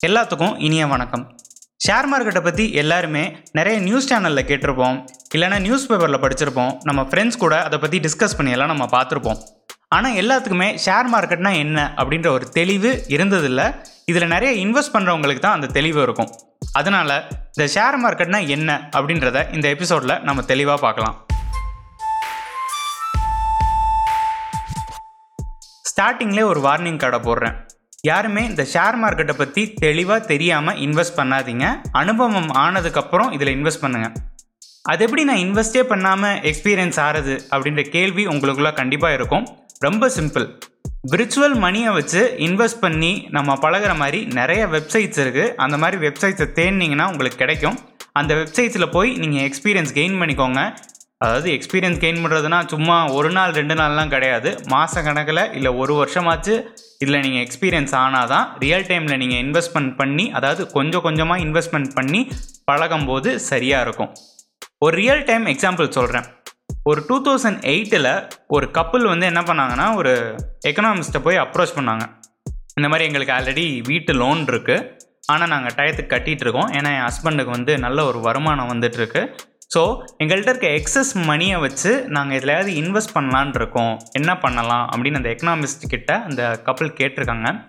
எல்லாத்துக்கும் இனிய வணக்கம். ஷேர் மார்க்கெட்டை பற்றி எல்லாருமே நிறைய நியூஸ் சேனலில் கேட்டிருப்போம். இல்லைனா நியூஸ் பேப்பரில் படிச்சிருப்போம். நம்ம ஃப்ரெண்ட்ஸ் கூட அதை பற்றி டிஸ்கஸ் பண்ணியெல்லாம் நம்ம பார்த்துருப்போம். ஆனால் எல்லாத்துக்குமே ஷேர் மார்க்கெட்னா என்ன அப்படின்ற ஒரு தெளிவு இருந்ததில்ல. இதில் நிறைய இன்வெஸ்ட் பண்ணுறவங்களுக்கு தான் அந்த தெளிவு இருக்கும். அதனால் இந்த ஷேர் மார்க்கெட்னா என்ன அப்படின்றத இந்த எபிசோடில் நம்ம தெளிவாக பார்க்கலாம். ஸ்டார்டிங்லேயே ஒரு வார்னிங் கார்டை போடுறேன். யாருமே இந்த ஷேர் மார்க்கெட்டை பற்றி தெளிவாக தெரியாமல் இன்வெஸ்ட் பண்ணாதீங்க. அனுபவம் ஆனதுக்கப்புறம் இதில் இன்வெஸ்ட் பண்ணுங்கள் அது எப்படி நான் இன்வெஸ்டே பண்ணாமல் எக்ஸ்பீரியன்ஸ் ஆகிறது அப்படின்ற கேள்வி உங்களுக்குள்ள கண்டிப்பாக இருக்கும். ரொம்ப சிம்பிள் விர்ச்சுவல் மணியை வச்சு இன்வெஸ்ட் பண்ணி நம்ம பழகுற மாதிரி நிறைய வெப்சைட்ஸ் இருக்குது அந்த மாதிரி வெப்சைட்ஸை தேடினீங்கன்னா உங்களுக்கு கிடைக்கும். அந்த வெப்சைட்ஸில் போய் நீங்கள் எக்ஸ்பீரியன்ஸ் கெயின் பண்ணிக்கோங்க. அதாவது எக்ஸ்பீரியன்ஸ் கெயின் பண்ணுறதுனா சும்மா ஒரு நாள் ரெண்டு நாள்லாம் கிடையாது. மாத கணக்கில் இல்லை ஒரு வருஷமாச்சு இதில் நீங்கள் எக்ஸ்பீரியன்ஸ் ஆனால் தான் ரியல் டைமில் நீங்கள் இன்வெஸ்ட்மெண்ட் பண்ணி அதாவது கொஞ்சம் கொஞ்சமாக இன்வெஸ்ட்மெண்ட் பண்ணி பழகும்போது சரியாக இருக்கும். ஒரு ரியல் டைம் எக்ஸாம்பிள் சொல்கிறேன் ஒரு டூ தௌசண்ட் எயிட்டில் ஒரு கப்புள் வந்து என்ன பண்ணாங்கன்னா ஒரு எக்கனாமிஸ்ட்டை போய் அப்ரோச் பண்ணாங்க. இந்த மாதிரி எங்களுக்கு ஆல்ரெடி வீட்டு லோன் இருக்குது ஆனால் நாங்கள் டயத்துக்கு கட்டிகிட்டு இருக்கோம். ஏன்னா என் ஹஸ்பண்டுக்கு வந்து நல்ல ஒரு வருமானம் வந்துட்டுருக்கு ஸோ எங்கள்கிட்ட இருக்க எக்ஸஸ் மணியை வச்சு நாங்கள் எதுலையாவது இன்வெஸ்ட் பண்ணலான் இருக்கோம் என்ன பண்ணலாம்? அப்படின்னு அந்த எக்கனாமிஸ்ட் கிட்ட அந்த கப்பல் கேட்டிருக்காங்க.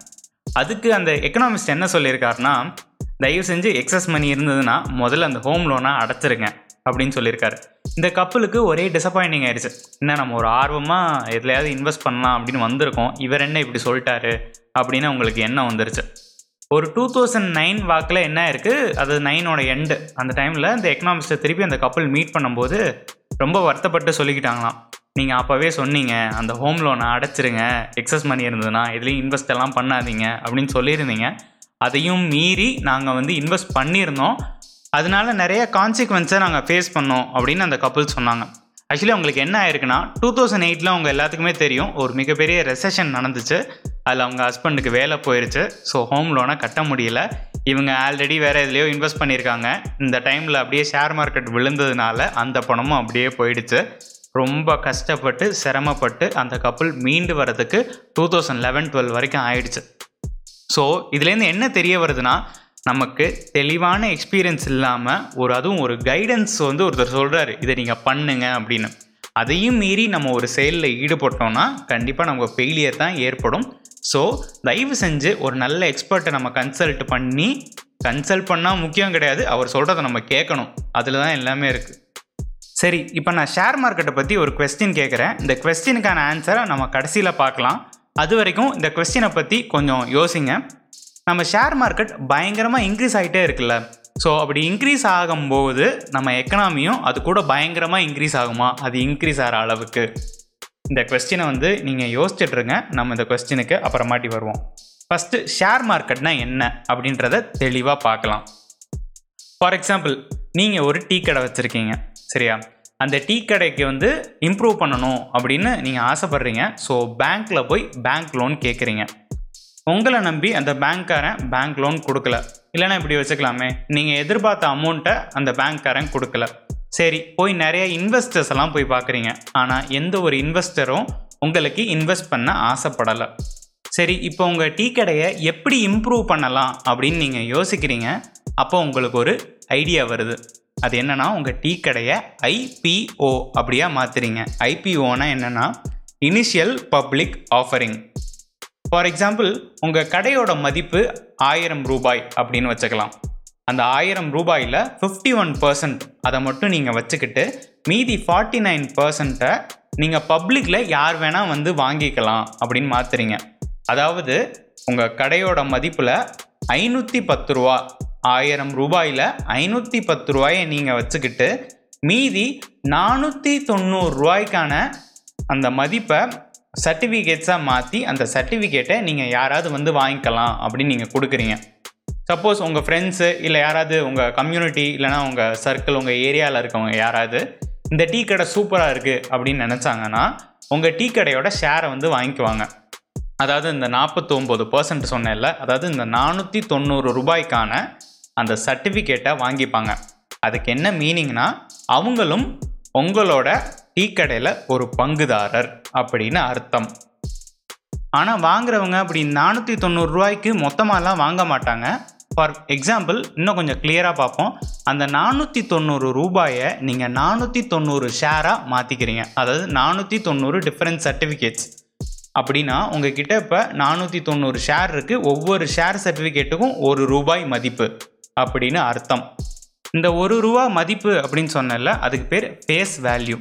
அதுக்கு அந்த எக்கனாமிஸ்ட் என்ன சொல்லியிருக்காருன்னா தயவு செஞ்சு எக்ஸஸ் மணி இருந்ததுன்னா முதல்ல அந்த ஹோம் லோனை அடைச்சிருங்க அப்படின்னு சொல்லியிருக்காரு. இந்த கப்பலுக்கு ஒரே டிசப்பாயிண்டிங் ஆயிடுச்சு. என்ன நம்ம ஒரு ஆர்வமாக எதுலையாவது இன்வெஸ்ட் பண்ணலாம் அப்படின்னு வந்திருக்கோம். இவர் என்ன இப்படி சொல்லிட்டாரு? அப்படின்னு அவங்களுக்கு எண்ணம் வந்துருச்சு. ஒரு டூ தௌசண்ட் நைன் வாக்கில் என்ன இருக்குது அது நைனோட எண்டு அந்த டைமில் இந்த எக்கனாமிஸ்ட்டை திருப்பி அந்த கப்பல் மீட் பண்ணும்போது ரொம்ப வருத்தப்பட்டு சொல்லிக்கிட்டாங்களாம். நீங்கள் அப்போவே சொன்னீங்க அந்த ஹோம் லோனை அடைச்சிருங்க. எக்ஸஸ் மணி இருந்ததுன்னா இதுலேயும் இன்வெஸ்ட் எல்லாம் பண்ணாதீங்க. அப்படின்னு சொல்லியிருந்தீங்க. அதையும் மீறி நாங்கள் வந்து இன்வெஸ்ட் பண்ணியிருந்தோம். அதனால நிறைய கான்சிக்வன்ஸை நாங்கள் ஃபேஸ் பண்ணோம் அப்படின்னு அந்த கப்பல் சொன்னாங்க. ஆக்சுவலி அவங்களுக்கு என்ன ஆயிருக்குன்னா டூ தௌசண்ட் எயிட்டில் அவங்க எல்லாத்துக்குமே தெரியும் ஒரு மிகப்பெரிய ரெசஷன் நடந்துச்சு. அதில் அவங்க ஹஸ்பண்டுக்கு வேலை போயிருச்சு. ஸோ ஹோம் லோனை கட்ட முடியல. இவங்க ஆல்ரெடி வேறு எதுலேயோ இன்வெஸ்ட் பண்ணியிருக்காங்க. இந்த டைமில் அப்படியே ஷேர் மார்க்கெட் விழுந்ததுனால அந்த பணமும் அப்படியே போயிடுச்சு. ரொம்ப கஷ்டப்பட்டு சிரமப்பட்டு அந்த கப்பல் மீண்டு வரதுக்கு டூ தௌசண்ட் லெவன் டுவெல் வரைக்கும் ஆயிடுச்சு. ஸோ இதுலேருந்து என்ன தெரிய வருதுன்னா நமக்கு தெளிவான எக்ஸ்பீரியன்ஸ் இல்லாமல் ஒரு அதுவும் ஒரு கைடன்ஸ் வந்து ஒருத்தர் சொல்கிறாரு இதை நீங்கள் பண்ணுங்க அப்படின்னு. அதையும் மீறி நம்ம ஒரு செயலில் ஈடுபட்டோம்னா கண்டிப்பாக நமக்கு ஃபெயிலியர் தான் ஏற்படும். ஸோ தயவு செஞ்சு ஒரு நல்ல எக்ஸ்பர்ட்டை நம்ம கன்சல்ட் பண்ணி கன்சல்ட் பண்ணால் முக்கியம் கிடையாது. அவர் சொல்கிறத நம்ம கேட்கணும். அதில் தான் எல்லாமே இருக்குது சரி இப்போ நான் ஷேர் மார்க்கெட்டை பற்றி ஒரு கொஸ்டின் கேட்குறேன். இந்த கொஸ்டினுக்கான ஆன்சரை நம்ம கடைசியில் பார்க்கலாம். அது வரைக்கும் இந்த கொஸ்டினை பற்றி கொஞ்சம் யோசிங்க. நம்ம ஷேர் மார்க்கெட் பயங்கரமாக இன்க்ரீஸ் ஆகிட்டே இருக்குல்ல. ஸோ அப்படி இன்க்ரீஸ் ஆகும்போது நம்ம எக்கனாமியும் அது கூட பயங்கரமாக இன்க்ரீஸ் ஆகுமா? அது இன்க்ரீஸ் ஆகிற அளவுக்கு. இந்த கொஸ்டினை வந்து நீங்கள் யோசிச்சுட்ருங்க நம்ம இந்த கொஸ்டினுக்கு அப்புறமாட்டி வருவோம். ஃபஸ்ட்டு ஷேர் மார்க்கெட்னா என்ன? அப்படின்றத தெளிவாக பார்க்கலாம். ஃபார் எக்ஸாம்பிள் நீங்கள் ஒரு டீ கடை வச்சுருக்கீங்க. சரியா? அந்த டீ கடைக்கு வந்து இம்ப்ரூவ் பண்ணணும் அப்படின்னு நீங்கள் ஆசைப்பட்றீங்க. ஸோ பேங்க்கில் போய் பேங்க் லோன் கேட்குறீங்க உங்களை நம்பி அந்த பேங்க்காரன் பேங்க் லோன் கொடுக்கல. இல்லைன்னா இப்படி வச்சுக்கலாமே. நீங்கள் எதிர்பார்த்த அமௌண்ட்டை அந்த பேங்க்காரன் கொடுக்கல. சரி போய் நிறைய இன்வெஸ்டர்ஸ் எல்லாம் போய் பார்க்குறீங்க. ஆனால் எந்த ஒரு இன்வெஸ்டரும் உங்களுக்கு இன்வெஸ்ட் பண்ண ஆசைப்படலை. சரி இப்போ உங்கள் டீ கடையை எப்படி இம்ப்ரூவ் பண்ணலாம் அப்படின்னு நீங்கள் யோசிக்கிறீங்க. அப்போ உங்களுக்கு ஒரு ஐடியா வருது. அது என்னென்னா உங்கள் டீ கடையை ஐபிஓ அப்படியா மாற்றுறீங்க ஐபிஓனா என்னென்னா initial public offering for example உங்கள் கடையோட மதிப்பு ஆயிரம் ரூபாய் அப்படின்னு வச்சுக்கலாம். அந்த ஆயிரம் ரூபாயில் ஃபிஃப்டி ஒன் பர்சன்ட் அதை மட்டும் நீங்கள் வச்சுக்கிட்டு மீதி ஃபார்ட்டி நைன் பர்சன்ட்டை நீங்கள் பப்ளிக்கில் யார் வேணால் வந்து வாங்கிக்கலாம் அப்படின்னு மாற்றுறீங்க அதாவது உங்கள் கடையோட மதிப்பில் ஐநூற்றி பத்து ரூபா ஆயிரம் ரூபாயில் ஐநூற்றி பத்து ரூபாயை நீங்கள் வச்சுக்கிட்டு மீதி நானூற்றி தொண்ணூறு ரூபாய்க்கான அந்த மதிப்பை சர்டிஃபிகேட்ஸாக மாற்றி அந்த சர்டிஃபிகேட்டை நீங்கள் யாராவது வந்து வாங்கிக்கலாம் அப்படின்னு நீங்கள் கொடுக்குறீங்க. சப்போஸ் உங்கள் ஃப்ரெண்ட்ஸு இல்லை யாராவது உங்கள் கம்யூனிட்டி இல்லைனா உங்கள் சர்க்கிள் உங்கள் ஏரியாவில் இருக்கவங்க யாராவது இந்த டீ கடை சூப்பராக இருக்குது அப்படின்னு நினச்சாங்கன்னா உங்கள் டீ கடையோட ஷேரை வந்து வாங்கிக்குவாங்க. அதாவது இந்த நாற்பத்தொம்போது பர்சன்ட் சொன்னேன்ல அதாவது இந்த நானூற்றி தொண்ணூறு ரூபாய்க்கான அந்த சர்டிஃபிகேட்டை வாங்கிப்பாங்க. அதுக்கு என்ன மீனிங்னா அவங்களும் உங்களோட டீ கடையில் ஒரு பங்குதாரர் அப்படின்னு அர்த்தம். ஆனால் வாங்குறவங்க அப்படி நானூற்றி தொண்ணூறு ரூபாய்க்கு வாங்க மாட்டாங்க. ஃபார் எக்ஸாம்பிள் இன்னும் கொஞ்சம் கிளியராக பார்ப்போம். அந்த நானூற்றி தொண்ணூறு ரூபாயை நீங்கள் நானூற்றி தொண்ணூறு ஷேராக மாற்றிக்கிறீங்க அதாவது நானூற்றி தொண்ணூறு டிஃப்ரெண்ட் சர்டிஃபிகேட்ஸ் அப்படின்னா உங்ககிட்ட இப்போ நானூற்றி தொண்ணூறு ஷேர் இருக்குது ஒவ்வொரு ஷேர் சர்டிஃபிகேட்டுக்கும் ஒரு ரூபாய் மதிப்பு அப்படின்னு அர்த்தம். இந்த ஒரு ரூபா மதிப்பு அப்படின்னு சொன்னல அதுக்கு பேர் ஃபேஸ் வேல்யூ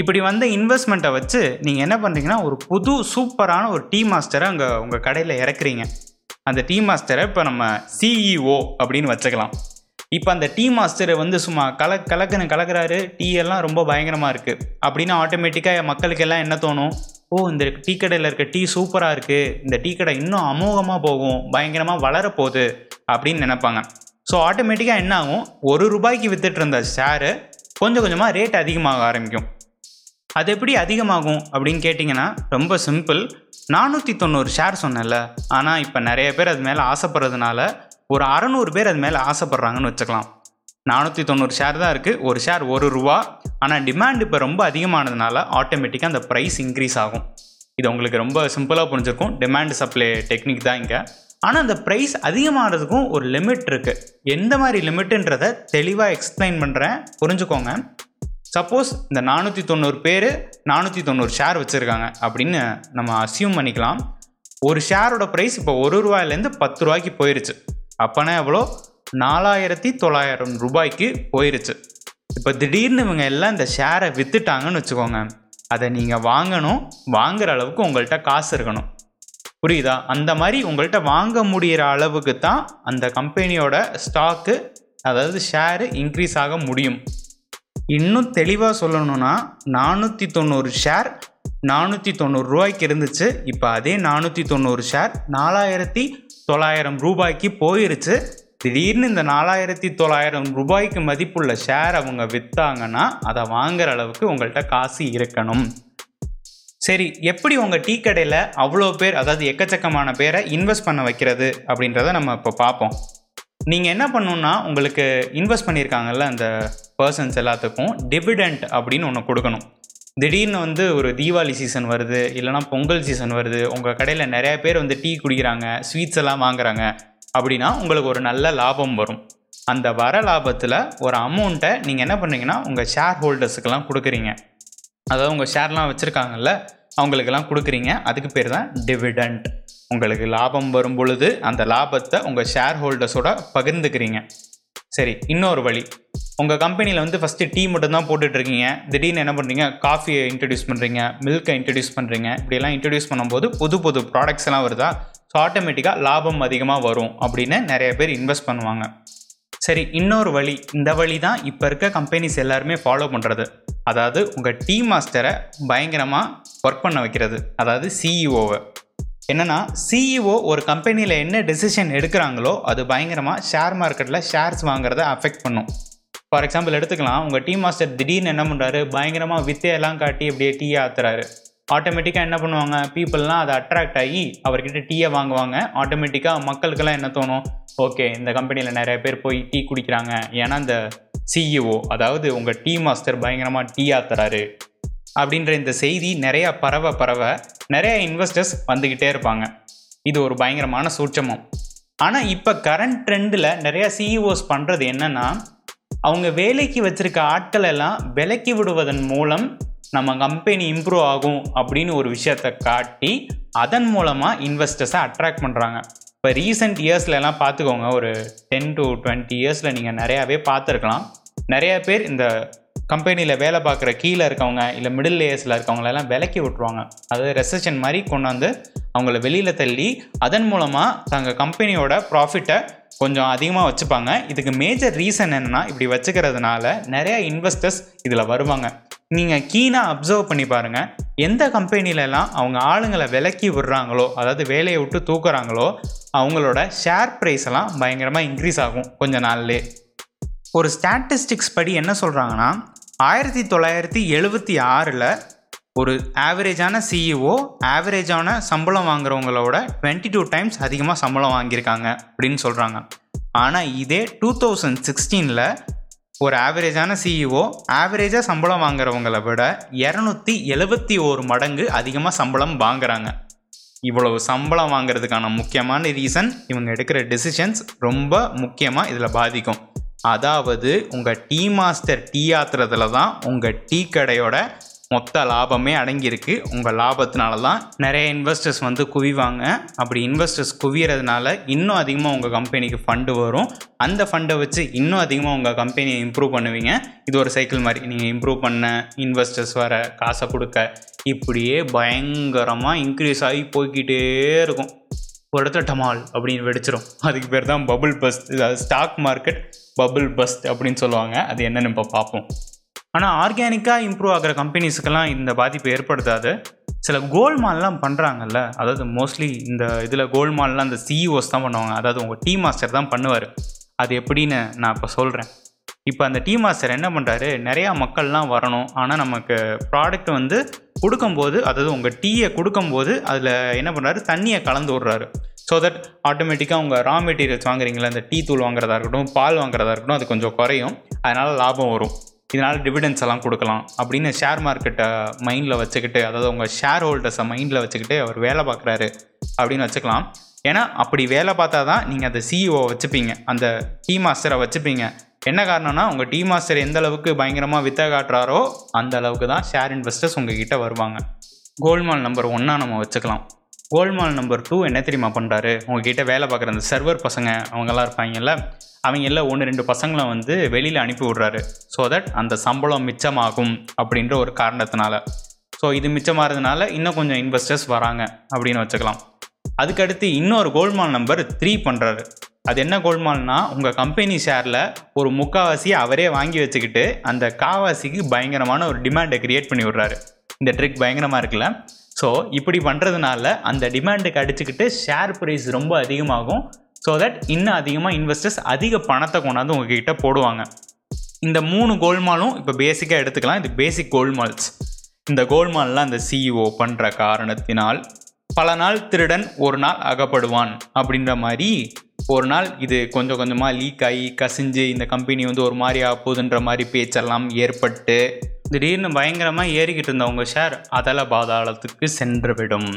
இப்படி வந்த இன்வெஸ்ட்மெண்ட்டை வச்சு நீங்கள் என்ன பண்ணுறீங்கன்னா ஒரு புது சூப்பரான ஒரு டீ மாஸ்டரை அங்கே உங்கள் கடையில் இறக்குறீங்க. அந்த டீ மாஸ்டரை இப்போ நம்ம சிஇஓ அப்படின்னு வச்சுக்கலாம். இப்போ அந்த டீ மாஸ்டரை வந்து சும்மா கல கலக்குன்னு கலக்குறாரு டீ எல்லாம் ரொம்ப பயங்கரமாக இருக்குது அப்படின்னு ஆட்டோமேட்டிக்காக மக்களுக்கு எல்லாம் என்ன தோணும்? ஓ இந்த டீ கடையில் இருக்க டீ சூப்பராக இருக்குது இந்த டீ கடை இன்னும் அமோகமாக போகும் பயங்கரமாக வளரப்போகுது அப்படின்னு நினைப்பாங்க. ஸோ ஆட்டோமேட்டிக்காக என்ன ஆகும்? ஒரு ரூபாய்க்கு வித்துட்டு இருந்த ஷேரு கொஞ்சம் கொஞ்சமாக ரேட் அதிகமாக ஆரம்பிக்கும். அது எப்படி அதிகமாகும் அப்படின்னு கேட்டிங்கன்னா ரொம்ப சிம்பிள் நானூற்றி தொண்ணூறு ஷேர் சொன்னேன்ல. ஆனால் இப்போ நிறைய பேர் அது மேலே ஆசைப்படுறதுனால ஒரு அறநூறு பேர் அது மேலே ஆசைப்பட்றாங்கன்னு வச்சுக்கலாம். நானூற்றி தொண்ணூறு ஷேர் தான் இருக்குது ஒரு ஷேர் ஒரு ரூபா. ஆனால் டிமாண்ட் இப்போ ரொம்ப அதிகமானதுனால ஆட்டோமேட்டிக்காக அந்த ப்ரைஸ் இன்க்ரீஸ் ஆகும். இது உங்களுக்கு ரொம்ப சிம்பிளாக புரிஞ்சிருக்கும். டிமாண்ட் சப்ளை டெக்னிக் தான் இங்கே. ஆனால் அந்த ப்ரைஸ் அதிகமாகிறதுக்கும் ஒரு லிமிட் இருக்குது எந்த மாதிரி லிமிட்டுன்றதை தெளிவாக எக்ஸ்பிளைன் பண்ணுறேன் புரிஞ்சுக்கோங்க. சப்போஸ் இந்த நானூற்றி தொண்ணூறு பேர் நானூற்றி தொண்ணூறு ஷேர் வச்சுருக்காங்க அப்படின்னு நம்ம அசியூம் பண்ணிக்கலாம். ஒரு ஷேரோட ப்ரைஸ் இப்போ ஒரு ரூபாயிலேருந்து பத்து ரூபாய்க்கு போயிருச்சு. அப்போனா எவ்வளோ? நாலாயிரத்தி தொள்ளாயிரம் ரூபாய்க்கு போயிருச்சு. இப்போ திடீர்னு இவங்க எல்லாம் இந்த ஷேரை விற்றுட்டாங்கன்னு வச்சுக்கோங்க. அதை நீங்கள் வாங்கணும். வாங்குற அளவுக்கு உங்கள்கிட்ட காசு இருக்கணும். புரியுதா? அந்த மாதிரி உங்கள்கிட்ட வாங்க முடிகிற அளவுக்கு தான் அந்த கம்பெனியோட ஸ்டாக்கு அதாவது ஷேரு இன்க்ரீஸ் ஆக முடியும். இன்னும் தெளிவாக சொல்லணும்னா நானூற்றி தொண்ணூறு ஷேர் நானூற்றி தொண்ணூறு ரூபாய்க்கு இருந்துச்சு. இப்போ அதே நானூற்றி தொண்ணூறு ஷேர் நாலாயிரத்தி தொள்ளாயிரம் ரூபாய்க்கு போயிருச்சு. திடீர்னு இந்த நாலாயிரத்தி தொள்ளாயிரம் ரூபாய்க்கு மதிப்புள்ள ஷேர் அவங்க விற்றாங்கன்னா அதை வாங்குற அளவுக்கு உங்கள்கிட்ட காசு இருக்கணும். சரி எப்படி உங்கள் டீ கடையில் அவ்வளோ பேர் அதாவது எக்கச்சக்கமான பேரை இன்வெஸ்ட் பண்ண வைக்கிறது அப்படின்றத நம்ம இப்போ பார்ப்போம். நீங்கள் என்ன பண்ணணுன்னா உங்களுக்கு இன்வெஸ்ட் பண்ணியிருக்காங்கல்ல அந்த பர்சன்ஸ் எல்லாத்துக்கும் டிவிடெண்ட் அப்படின்னு ஒன்று கொடுக்கணும். திடீர்னு வந்து ஒரு தீபாவளி சீசன் வருது இல்லைனா பொங்கல் சீசன் வருது உங்கள் கடையில் நிறைய பேர் வந்து டீ குடிக்கிறாங்க ஸ்வீட்ஸ் எல்லாம் வாங்குறாங்க அப்படின்னா உங்களுக்கு ஒரு நல்ல லாபம் வரும். அந்த வர லாபத்தில் ஒரு அமௌண்ட்டை நீங்கள் என்ன பண்ணுறீங்கன்னா உங்கள் ஷேர் ஹோல்டர்ஸுக்கெல்லாம் கொடுக்குறீங்க. அதாவது உங்கள் ஷேர்லாம் வச்சுருக்காங்கல்ல அவங்களுக்கெல்லாம் கொடுக்குறீங்க அதுக்கு பேர் தான் டிவிடெண்ட் உங்களுக்கு லாபம் வரும் பொழுது அந்த லாபத்தை உங்கள் ஷேர் ஹோல்டர்ஸோட பகிர்ந்துக்கிறீங்க. சரி இன்னொரு வழி. உங்கள் கம்பெனியில் வந்து ஃபஸ்ட்டு டீ மட்டும் தான் போட்டுட்ருக்கீங்க. திடீர்னு என்ன பண்ணுறீங்க காஃபியை இன்ட்ரடியூஸ் பண்ணுறீங்க மில்கை இன்ட்ரடியூஸ் பண்ணுறீங்க இப்படியெல்லாம் இன்ட்ரடியூஸ் பண்ணும்போது புது புது ப்ராடக்ட்ஸ் எல்லாம் வருதா? ஸோ ஆட்டோமேட்டிக்காக லாபம் அதிகமாக வரும் அப்படின்னு நிறைய பேர் இன்வெஸ்ட் பண்ணுவாங்க. சரி இன்னொரு வழி. இந்த வழி தான் இப்போ இருக்க கம்பெனிஸ் எல்லாருமே ஃபாலோ பண்ணுறது அதாவது உங்கள் டீ மாஸ்டரை பயங்கரமாக ஒர்க் பண்ண வைக்கிறது. அதாவது சிஇஓவை என்னென்னா சிஇஓ ஒரு கம்பெனியில் என்ன டெசிஷன் எடுக்கிறாங்களோ அது பயங்கரமாக ஷேர் மார்க்கெட்டில் ஷேர்ஸ் வாங்குறத அஃபெக்ட் பண்ணும். ஃபார் எக்ஸாம்பிள் எடுத்துக்கலாம். உங்கள் டீ மாஸ்டர் திடீர்னு என்ன பண்ணுறாரு பயங்கரமாக வித்தையெல்லாம் காட்டி அப்படியே டீ ஆத்துறாரு. ஆட்டோமேட்டிக்காக என்ன பண்ணுவாங்க? பீப்புளெலாம் அதை அட்ராக்ட் ஆகி அவர்கிட்ட டீயை வாங்குவாங்க. ஆட்டோமேட்டிக்காக மக்களுக்கெல்லாம் என்ன தோணும்? ஓகே இந்த கம்பெனியில் நிறைய பேர் போய் டீ குடிக்கிறாங்க. ஏன்னா இந்த சிஇஓ அதாவது உங்கள் டீ மாஸ்டர் பயங்கரமாக டீ ஆத்துறாரு. அப்படின்ற இந்த செய்தி நிறையா பரவ பரவ நிறைய இன்வெஸ்டர்ஸ் வந்துக்கிட்டே இருப்பாங்க. இது ஒரு பயங்கரமான சூட்சமம். ஆனால் இப்போ கரண்ட் ட்ரெண்டில் நிறையா சிஇஓஸ் பண்ணுறது என்னென்னா அவங்க வேலைக்கு வச்சுருக்க ஆட்கள் எல்லாம் விலக்கி விடுவதன் மூலம் நம்ம கம்பெனி இம்ப்ரூவ் ஆகும் அப்படின்னு ஒரு விஷயத்தை காட்டி அதன் மூலமாக இன்வெஸ்டர்ஸை அட்ராக்ட் பண்ணுறாங்க இப்போ ரீசெண்ட் இயர்ஸ்லலாம் பார்த்துக்கோங்க ஒரு டென் டு டுவெண்ட்டி இயர்ஸில் நீங்கள் நிறையாவே பார்த்துருக்கலாம். நிறையா பேர் இந்த கம்பெனியில் வேலை பார்க்குற கீழே இருக்கவங்க இல்லை மிடில் லேயர்ஸில் இருக்கவங்களெல்லாம் விலக்கி விட்ருவாங்க அதாவது ரெசஷன் மாதிரி கொண்டாந்து அவங்கள வெளியில் தள்ளி அதன் மூலமாக தங்கள் கம்பெனியோட ப்ராஃபிட்டை கொஞ்சம் அதிகமாக வச்சுப்பாங்க. இதுக்கு மேஜர் ரீசன் என்னென்னா இப்படி வச்சுக்கிறதுனால நிறையா இன்வெஸ்டர்ஸ் இதில் வருவாங்க. நீங்கள் கீனாக அப்சர்வ் பண்ணி பாருங்கள் எந்த கம்பெனிலலாம் அவங்க ஆளுங்களை விலக்கி விடுறாங்களோ அதாவது வேலையை விட்டு தூக்குறாங்களோ அவங்களோட ஷேர் ப்ரைஸ் எல்லாம் பயங்கரமாக இன்க்ரீஸ் ஆகும் கொஞ்ச நாள்லே ஒரு ஸ்டாட்டிஸ்டிக்ஸ் படி என்ன சொல்கிறாங்கன்னா ஆயிரத்தி தொள்ளாயிரத்தி எழுபத்தி ஆறில் ஒரு ஆவரேஜான சிஇஓ ஆவரேஜான சம்பளம் வாங்குறவங்களோட டுவெண்ட்டி டூ டைம்ஸ் அதிகமாக சம்பளம் வாங்கியிருக்காங்க அப்படின்னு சொல்கிறாங்க ஆனால் இதே டூ தௌசண்ட் சிக்ஸ்டீனில் ஒரு ஆவரேஜான சிஇஓ ஆவரேஜாக சம்பளம் வாங்குறவங்கள விட இரநூத்தி எழுபத்தி ஒரு மடங்கு அதிகமாக சம்பளம் வாங்குறாங்க. இவ்வளவு சம்பளம் வாங்குறதுக்கான முக்கியமான ரீசன் இவங்க எடுக்கிற டெசிஷன்ஸ் ரொம்ப முக்கியமாக இதில் பாதிக்கும். அதாவது உங்கள் டீ மாஸ்டர் டீ ஆத்துறதுல தான் உங்கள் டீ கடையோட மொத்த லாபமே அடங்கியிருக்கு. உங்கள் லாபத்தினால தான் நிறைய இன்வெஸ்டர்ஸ் வந்து குவிவாங்க. அப்படி இன்வெஸ்டர்ஸ் குவியறதுனால இன்னும் அதிகமாக உங்கள் கம்பெனிக்கு ஃபண்டு வரும். அந்த ஃபண்டை வச்சு இன்னும் அதிகமாக உங்கள் கம்பெனியை இம்ப்ரூவ் பண்ணுவீங்க. இது ஒரு சைக்கிள் மாதிரி. நீங்கள் இம்ப்ரூவ் பண்ண இன்வெஸ்டர்ஸ் வர காசை கொடுக்க இப்படியே பயங்கரமாக இன்க்ரீஸ் ஆகி போய்கிட்டே இருக்கும். ஒரு இடத்துல டமால் அப்படின்னு வெடிச்சிடும் அதுக்கு பேர் தான் bubble bust stock market bubble bust அப்படின்னு சொல்லுவாங்க. அது என்னன்னு இப்போ பார்ப்போம் ஆனால் ஆர்கானிக்காக இம்ப்ரூவ் ஆகிற கம்பெனிஸுக்கெல்லாம் இந்த பாதிப்பு ஏற்படுத்தாது. சில கோல் மால்லாம் பண்ணுறாங்கல்ல அதாவது மோஸ்ட்லி இந்த இதில் கோல் மால்லாம் இந்த சிஇஓஸ் தான் பண்ணுவாங்க. அதாவது உங்கள் டீ மாஸ்டர் தான் பண்ணுவார். அது எப்படின்னு நான் இப்போ சொல்கிறேன் இப்போ அந்த டீ மாஸ்டர் என்ன பண்ணுறாரு நிறையா மக்கள்லாம் வரணும். ஆனால் நமக்கு ப்ராடக்ட் வந்து கொடுக்கும்போது அதாவது உங்கள் டீயை கொடுக்கும்போது அதில் என்ன பண்ணுறாரு தண்ணியை கலந்து விட்றாரு. ஸோ தட் ஆட்டோமேட்டிக்காக உங்கள் ரா மெட்டீரியல்ஸ் வாங்குறீங்களா? இந்த டீ தூள் வாங்குறதா இருக்கட்டும் பால் வாங்குறதா இருக்கட்டும் அது கொஞ்சம் குறையும். அதனால் லாபம் வரும். இதனால் டிவிடன்ஸ் எல்லாம் கொடுக்கலாம். அப்படின்னு ஷேர் மார்க்கெட்டை மைண்டில் வச்சுக்கிட்டு அதாவது உங்கள் ஷேர் ஹோல்டர்ஸை மைண்டில் வச்சுக்கிட்டு அவர் வேலை பார்க்குறாரு அப்படின்னு வச்சுக்கலாம். ஏன்னா அப்படி வேலை பார்த்தா தான் நீங்கள் அந்த சிஇஓ வச்சுப்பீங்க. அந்த டீ மாஸ்டரை வச்சுப்பீங்க. என்ன காரணம்னா உங்கள் டீ மாஸ்டர் எந்த அளவுக்கு பயங்கரமாக வித்த காட்டுறாரோ அந்த அளவுக்கு தான் ஷேர் இன்வெஸ்டர்ஸ் உங்ககிட்ட வருவாங்க. கோல்மால் நம்பர் ஒன்னாக நம்ம வச்சுக்கலாம். கோல்மால் நம்பர் டூ என்ன தெரியுமா பண்ணுறாரு உங்ககிட்ட வேலை பார்க்குற அந்த சர்வர் பசங்க அவங்கெல்லாம் இருப்பாங்கல்ல அவங்க எல்லாம் ஒன்று ரெண்டு பசங்களை வந்து வெளியில் அனுப்பி விட்றாரு. ஸோ தட் அந்த சம்பளம் மிச்சமாகும் அப்படின்ற ஒரு காரணத்தினால. ஸோ இது மிச்சமாகிறதுனால இன்னும் கொஞ்சம் இன்வெஸ்டர்ஸ் வராங்க அப்படின்னு வச்சுக்கலாம். அதுக்கடுத்து இன்னொரு கோல்மால் நம்பர் த்ரீ பண்ணுறாரு அது என்ன கோல்மால்னா உங்கள் கம்பெனி ஷேரில் ஒரு முக்காவாசியை அவரே வாங்கி வச்சுக்கிட்டு அந்த காவாசிக்கு பயங்கரமான ஒரு டிமாண்டை கிரியேட் பண்ணி விடுறாரு. இந்த ட்ரிக் பயங்கரமாக இருக்குல்ல? ஸோ இப்படி பண்ணுறதுனால அந்த டிமாண்டுக்கு அடிச்சுக்கிட்டு ஷேர் ப்ரைஸ் ரொம்ப அதிகமாகும். ஸோ தட் இன்னும் அதிகமாக இன்வெஸ்டர்ஸ் அதிக பணத்தை கொண்டாந்து உங்ககிட்ட போடுவாங்க. இந்த மூணு கோல்மாலும் இப்போ பேசிக்காக எடுத்துக்கலாம். இது பேசிக் கோல்மால்ஸ் இந்த கோல்மால்லாம் இந்த சிஇஓ பண்ணுற காரணத்தினால் பல நாள் திருடன் ஒரு நாள் அகப்படுவான் அப்படின்ற மாதிரி ஒரு நாள் இது கொஞ்சம் கொஞ்சமாக லீக் ஆகி கசிஞ்சு இந்த கம்பெனி வந்து ஒரு மாதிரி ஆகுதுன்ற மாதிரி பேச்செல்லாம் ஏற்பட்டு திடீர்னு பயங்கரமாக ஏறிக்கிட்டு இருந்த உங்கள் ஷேர் அதல பாதாளத்துக்கு சென்றுவிடும்.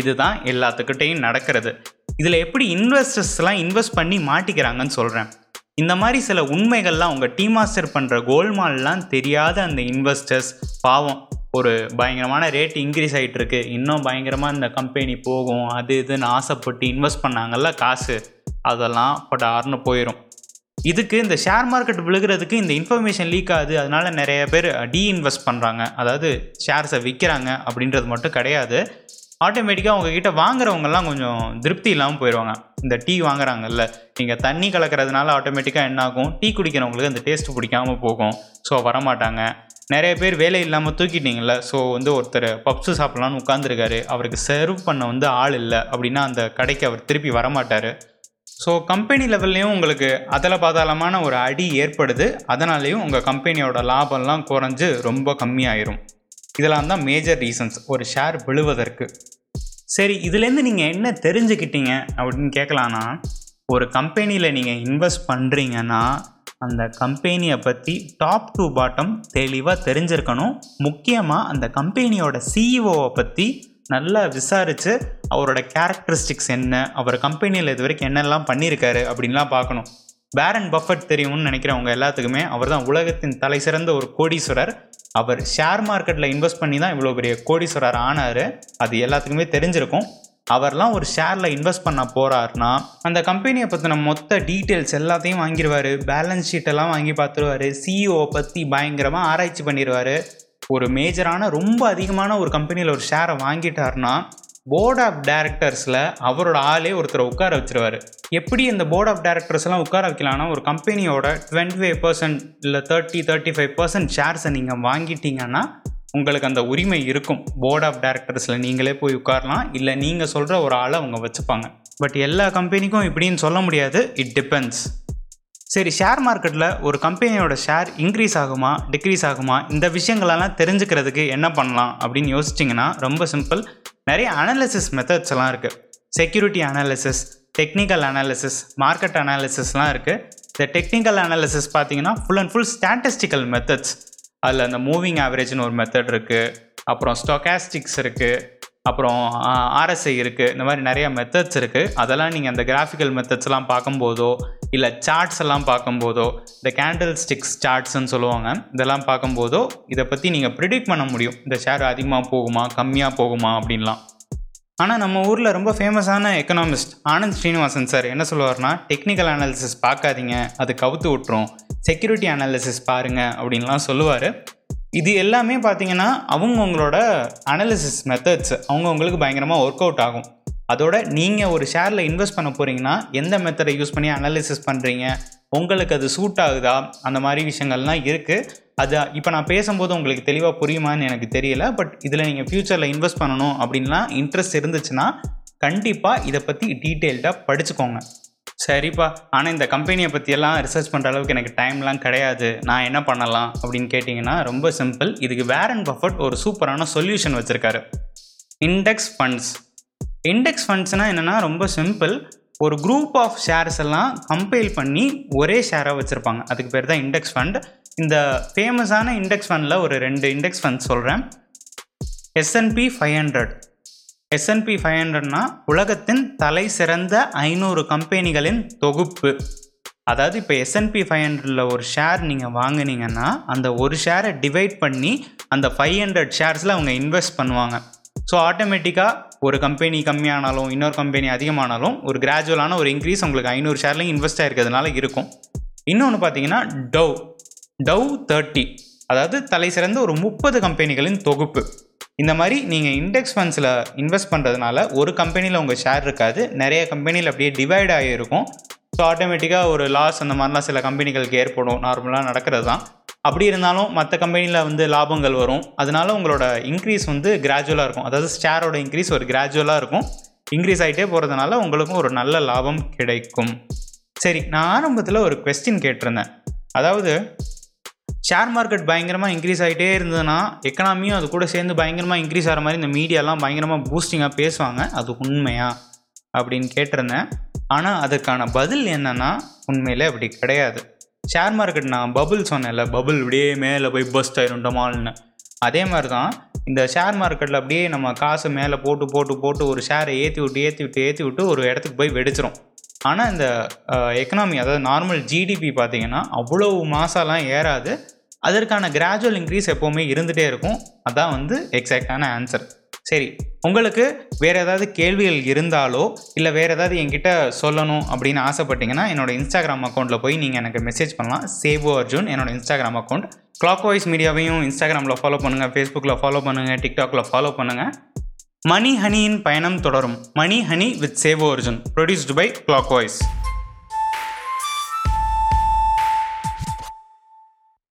இதுதான் எல்லாத்துக்கிட்டையும் நடக்கிறது. இதில் எப்படி இன்வெஸ்டர்ஸ்லாம் இன்வெஸ்ட் பண்ணி மாட்டிக்கிறாங்கன்னு சொல்கிறேன் இந்த மாதிரி சில உண்மைகள்லாம் உங்கள் டீ மாஸ்டர் பண்ணுற கோல்மால்லாம் தெரியாத அந்த இன்வெஸ்டர்ஸ் பாவம். ஒரு பயங்கரமான ரேட் இன்க்ரீஸ் ஆகிட்டு இருக்கு இன்னும் பயங்கரமாக இந்த கம்பெனி போகும். அது இதுன்னு ஆசைப்பட்டு இன்வெஸ்ட் பண்ணாங்கல்ல காசு. அதெல்லாம் படார்னு போயிடும் இதுக்கு இந்த ஷேர் மார்க்கெட் விழுகிறதுக்கு இந்த இன்ஃபர்மேஷன் லீக் ஆகுது. அதனால நிறைய பேர் டீ இன்வெஸ்ட் பண்ணுறாங்க அதாவது ஷேர்ஸை விற்கிறாங்க அப்படின்றது மட்டும் கிடையாது. ஆட்டோமேட்டிக்காக உங்ககிட்ட வாங்குறவங்கெல்லாம் கொஞ்சம் திருப்தி இல்லாமல் போயிடுவாங்க இந்த டீ வாங்குறாங்கல்ல நீங்கள் தண்ணி கலக்கிறதுனால ஆட்டோமேட்டிக்காக என்ன ஆகும் டீ குடிக்கிறவங்களுக்கு அந்த டேஸ்ட் பிடிக்காமல் போகும். ஸோ வரமாட்டாங்க. நிறைய பேர் வேலை இல்லாமல் தூக்கிட்டீங்கள ஸோ வந்து ஒருத்தர் பப்ஸு சாப்பிட்லான்னு உட்காந்துருக்காரு அவருக்கு சர்வ் பண்ண வந்து ஆள் இல்லை அப்படின்னா அந்த கடைக்கு அவர் திருப்பி வரமாட்டார். ஸோ கம்பெனி லெவல்லையும் உங்களுக்கு அதில் பாதாளமான ஒரு அடி ஏற்படுது. அதனாலேயும் உங்கள் கம்பெனியோட லாபம்லாம் குறைஞ்சு ரொம்ப கம்மியாயிரும். இதெல்லாம் தான் மேஜர் ரீசன்ஸ் ஒரு ஷேர் விழுவதற்கு. சரி இதுலேருந்து நீங்கள் என்ன தெரிஞ்சுக்கிட்டீங்க? அப்படின்னு கேட்கலான்னா ஒரு கம்பெனியில் நீங்கள் இன்வெஸ்ட் பண்ணுறீங்கன்னா அந்த கம்பெனியை பற்றி டாப் டு பாட்டம் தெளிவாக தெரிஞ்சிருக்கணும். முக்கியமாக அந்த கம்பெனியோட சிஇஓவை பற்றி நல்லா விசாரித்து அவரோட கேரக்டரிஸ்டிக்ஸ் என்ன அவர் கம்பெனியில் இது வரைக்கும் என்னெல்லாம் பண்ணியிருக்காரு அப்படின்லாம் பார்க்கணும். பேரன் பஃபட் தெரியும்னு நினைக்கிறவங்க எல்லாத்துக்குமே அவர் தான் உலகத்தின் தலை சிறந்த ஒரு கோடீஸ்வரர். அவர் ஷேர் மார்க்கெட்டில் இன்வெஸ்ட் பண்ணி தான் இவ்வளோ பெரிய கோடீஸ்வரர் ஆனார். அது எல்லாத்துக்குமே தெரிஞ்சிருக்கும். அவர்லாம் ஒரு ஷேரில் இன்வெஸ்ட் பண்ண போகிறாருனா அந்த கம்பெனியை பற்றின மொத்த டீட்டெயில்ஸ் எல்லாத்தையும் வாங்கிடுவார் பேலன்ஸ் ஷீட்டெல்லாம் வாங்கி பார்த்துருவாரு. சிஇஓ பற்றி பயங்கரமாக ஆராய்ச்சி பண்ணிடுவார் ஒரு மேஜரான ரொம்ப அதிகமான ஒரு கம்பெனியில் ஒரு ஷேரை வாங்கிட்டாருன்னா போர்ட் ஆஃப் டைரக்டர்ஸில் அவரோட ஆளே ஒருத்தரை உட்கார வச்சிருவார். எப்படி இந்த போர்ட் ஆஃப் டைரக்டர்ஸ்லாம் உட்கார வைக்கலாம்னா ஒரு கம்பெனியோட டுவெண்ட்டி ஃபைவ் பர்சன்ட் இல்லை தேர்ட்டி தேர்ட்டி ஃபைவ் பர்சன்ட் ஷேர்ஸை நீங்கள் வாங்கிட்டீங்கன்னா உங்களுக்கு அந்த உரிமை இருக்கும். போர்ட் ஆஃப் டைரக்டர்ஸில் நீங்களே போய் உட்காரலாம். இல்லை நீங்கள் சொல்கிற ஒரு ஆளை அவங்க வச்சுப்பாங்க. பட் எல்லா கம்பெனிக்கும் இப்படின்னு சொல்ல முடியாது. இட் டிபெண்ட்ஸ் சரி ஷேர் மார்க்கெட்டில் ஒரு கம்பெனியோட ஷேர் இன்க்ரீஸ் ஆகுமா டிக்ரீஸ் ஆகுமா இந்த விஷயங்களெல்லாம் தெரிஞ்சுக்கிறதுக்கு என்ன பண்ணலாம் அப்படின்னு யோசிச்சிங்கன்னா ரொம்ப சிம்பிள் நிறைய அனாலிசிஸ் மெத்தட்ஸ் எல்லாம் இருக்குது security analysis technical analysis market அனாலிசிஸ்லாம் இருக்குது இந்த டெக்னிக்கல் அனாலிசிஸ் பார்த்தீங்கன்னா full and full statistical methods அதில் அந்த மூவிங் ஆவரேஜ்னு ஒரு மெத்தட் இருக்குது அப்புறம் ஸ்டொக்காஸ்டிக்ஸ் இருக்குது அப்புறம் ஆர்எஸ்ஐ இருக்குது இந்த மாதிரி நிறைய மெத்தட்ஸ் இருக்குது அதெல்லாம் நீங்கள் அந்த கிராஃபிக்கல் மெத்தட்ஸ்லாம் பார்க்கும்போதோ இல்லை சார்ட்ஸ் எல்லாம் பார்க்கும்போதோ இந்த கேண்டில் ஸ்டிக்ஸ் சார்ட்ஸ்ன்னு சொல்லுவாங்க இதெல்லாம் பார்க்கும்போதோ இதை பற்றி நீங்கள் ப்ரிடிக்ட் பண்ண முடியும். இந்த ஷேர் அதிகமாக போகுமா கம்மியாக போகுமா அப்படின்லாம். ஆனால் நம்ம ஊரில் ரொம்ப ஃபேமஸான எக்கனாமிஸ்ட் ஆனந்த் ஸ்ரீனிவாசன் சார் என்ன சொல்லுவார்னா டெக்னிக்கல் அனாலிசிஸ் பார்க்காதீங்க அது கவுத்து விட்டுரும். செக்யூரிட்டி அனாலிசிஸ் பாருங்கள் அப்படின்லாம் சொல்லுவார். இது எல்லாமே பார்த்தீங்கன்னா அவங்கவுங்களோட அனாலிசிஸ் மெத்தட்ஸ் அவங்கவுங்களுக்கு பயங்கரமாக ஒர்க் அவுட் ஆகும். அதோட நீங்கள் ஒரு ஷேரில் இன்வெஸ்ட் பண்ண போகிறீங்கன்னா எந்த மெத்தடை யூஸ் பண்ணி அனாலிசிஸ் பண்ணுறீங்க உங்களுக்கு அது சூட் ஆகுதா? அந்த மாதிரி விஷயங்கள்லாம் இருக்குது அது இப்போ நான் பேசும்போது உங்களுக்கு தெளிவாக புரியுமான்னு எனக்கு தெரியல. பட் இதில் நீங்கள் ஃப்யூச்சரில் இன்வெஸ்ட் பண்ணணும் அப்படின்லாம் இன்ட்ரெஸ்ட் இருந்துச்சுன்னா கண்டிப்பாக இதை பற்றி டீட்டெயில்டாக படிச்சுக்கோங்க. சரிப்பா. ஆனால் இந்த கம்பெனியை பற்றியெல்லாம் ரிசர்ச் பண்ணுற அளவுக்கு எனக்கு டைம்லாம் கிடையாது. நான் என்ன பண்ணலாம் அப்படின்னு கேட்டிங்கன்னா ரொம்ப சிம்பிள் இதுக்கு வேரன் பஃபட் ஒரு சூப்பரான சொல்யூஷன் வச்சுருக்காரு. இண்டெக்ஸ் ஃபண்ட்ஸ் இண்டெக்ஸ் ஃபண்ட்ஸ்னால் என்னென்னா ரொம்ப சிம்பிள் ஒரு குரூப் ஆஃப் ஷேர்ஸ் எல்லாம் கம்பைல் பண்ணி ஒரே ஷேராக வச்சுருப்பாங்க. அதுக்கு பேர் தான் இண்டெக்ஸ் ஃபண்ட் இந்த ஃபேமஸான இண்டெக்ஸ் ஃபண்டில் ஒரு ரெண்டு இண்டெக்ஸ் ஃபண்ட் சொல்கிறேன் S and P five hundred S and P five ஹண்ட்ரட்னா உலகத்தின் தலை சிறந்த ஐநூறு கம்பெனிகளின் தொகுப்பு. அதாவது இப்போ எஸ்என்பி ஃபைவ் ஹண்ட்ரடில் ஒரு ஷேர் நீங்கள் வாங்கினீங்கன்னா அந்த ஒரு ஷேரை டிவைட் பண்ணி அந்த ஃபைவ் ஹண்ட்ரட் ஷேர்ஸில் அவங்க இன்வெஸ்ட் பண்ணுவாங்க. ஸோ ஆட்டோமேட்டிக்காக ஒரு கம்பெனி கம்மியானாலும் இன்னொரு கம்பெனி அதிகமானாலும் ஒரு கிராஜுவலான ஒரு இன்க்ரீஸ் உங்களுக்கு ஐநூறு ஷேர்லையும் இன்வெஸ்ட் ஆகிருக்கிறதுனால இருக்கும். இன்னொன்று பார்த்தீங்கன்னா டவ் டவ் தேர்ட்டி அதாவது தலை சிறந்த ஒரு முப்பது கம்பெனிகளின் தொகுப்பு. இந்த மாதிரி நீங்கள் இண்டெக்ஸ் ஃபண்ட்ஸில் இன்வெஸ்ட் பண்ணுறதுனால ஒரு கம்பெனியில் உங்கள் ஷேர் இருக்காது. நிறைய கம்பெனியில் அப்படியே டிவைட் ஆகியிருக்கும் ஸோ ஆட்டோமேட்டிக்காக ஒரு லாஸ் அந்த மாதிரிலாம் சில கம்பெனிகளுக்கு ஏற்படும். நார்மலாக நடக்கிறது தான். அப்படி இருந்தாலும் மற்ற கம்பெனியில் வந்து லாபங்கள் வரும். அதனால உங்களோட இன்க்ரீஸ் வந்து கிராஜுவலாக இருக்கும். அதாவது ஷேரோட இன்க்ரீஸ் ஒரு கிராஜுவலாக இருக்கும். இன்க்ரீஸ் ஆகிட்டே போகிறதுனால உங்களுக்கும் ஒரு நல்ல லாபம் கிடைக்கும். சரி நான் ஆரம்பத்தில் ஒரு கொஸ்டின் கேட்டிருந்தேன். அதாவது ஷேர் மார்க்கெட் பயங்கரமாக இன்க்ரீஸ் ஆகிட்டே இருந்ததுன்னா எக்கனாமியும் அது கூட சேர்ந்து பயங்கரமாக இன்க்ரீஸ் ஆகிற மாதிரி இந்த மீடியாலாம் பயங்கரமாக பூஸ்டிங்காக பேசுவாங்க. அது உண்மையா? அப்படின்னு கேட்டிருந்தேன். ஆனால் அதுக்கான பதில் என்னென்னா உண்மையிலே அப்படி கிடையாது. ஷேர் மார்க்கெட் நான் பபுள் சொன்னேன்ல பபுள் இப்படியே மேலே போய் பஸ்ட் ஆயிருண்டமான்னு அதே மாதிரி தான் இந்த ஷேர் மார்க்கெட்டில் அப்படியே நம்ம காசு மேலே போட்டு போட்டு போட்டு ஒரு ஷேரை ஏற்றி விட்டு ஏற்றி விட்டு ஏற்றி விட்டு ஒரு இடத்துக்கு போய் வெடிச்சிரும். ஆனால் இந்த எக்கனாமி அதாவது நார்மல் ஜிடிபி பார்த்தீங்கன்னா அவ்வளோ மாதம்லாம் ஏறாது. அதற்கான கிராஜுவல் இன்க்ரீஸ் எப்போவுமே இருந்துகிட்டே இருக்கும். அதான் வந்து எக்ஸாக்டான ஆன்சர் சரி உங்களுக்கு வேறு ஏதாவது கேள்விகள் இருந்தாலோ இல்லை வேறு ஏதாவது என்கிட்ட சொல்லணும் அப்படின்னு ஆசைப்பட்டீங்கன்னா என்னோட இன்ஸ்டாகிராம் அக்கௌண்ட்டில் போய் நீங்கள் எனக்கு மெசேஜ் பண்ணலாம். சேவோ அர்ஜுன் என்னோட இன்ஸ்டாகிராம் அக்கௌண்ட் கிளாக் வாய்ஸ் மீடியாவையும் இன்ஸ்டாகிராமில் ஃபாலோ பண்ணுங்கள் ஃபேஸ்புக்கில் ஃபாலோ பண்ணுங்கள் டிக்டாக்ல ஃபாலோ பண்ணுங்கள் மணி ஹனியின் பயணம் தொடரும். Money honey with Seva Arjun produced by clock voice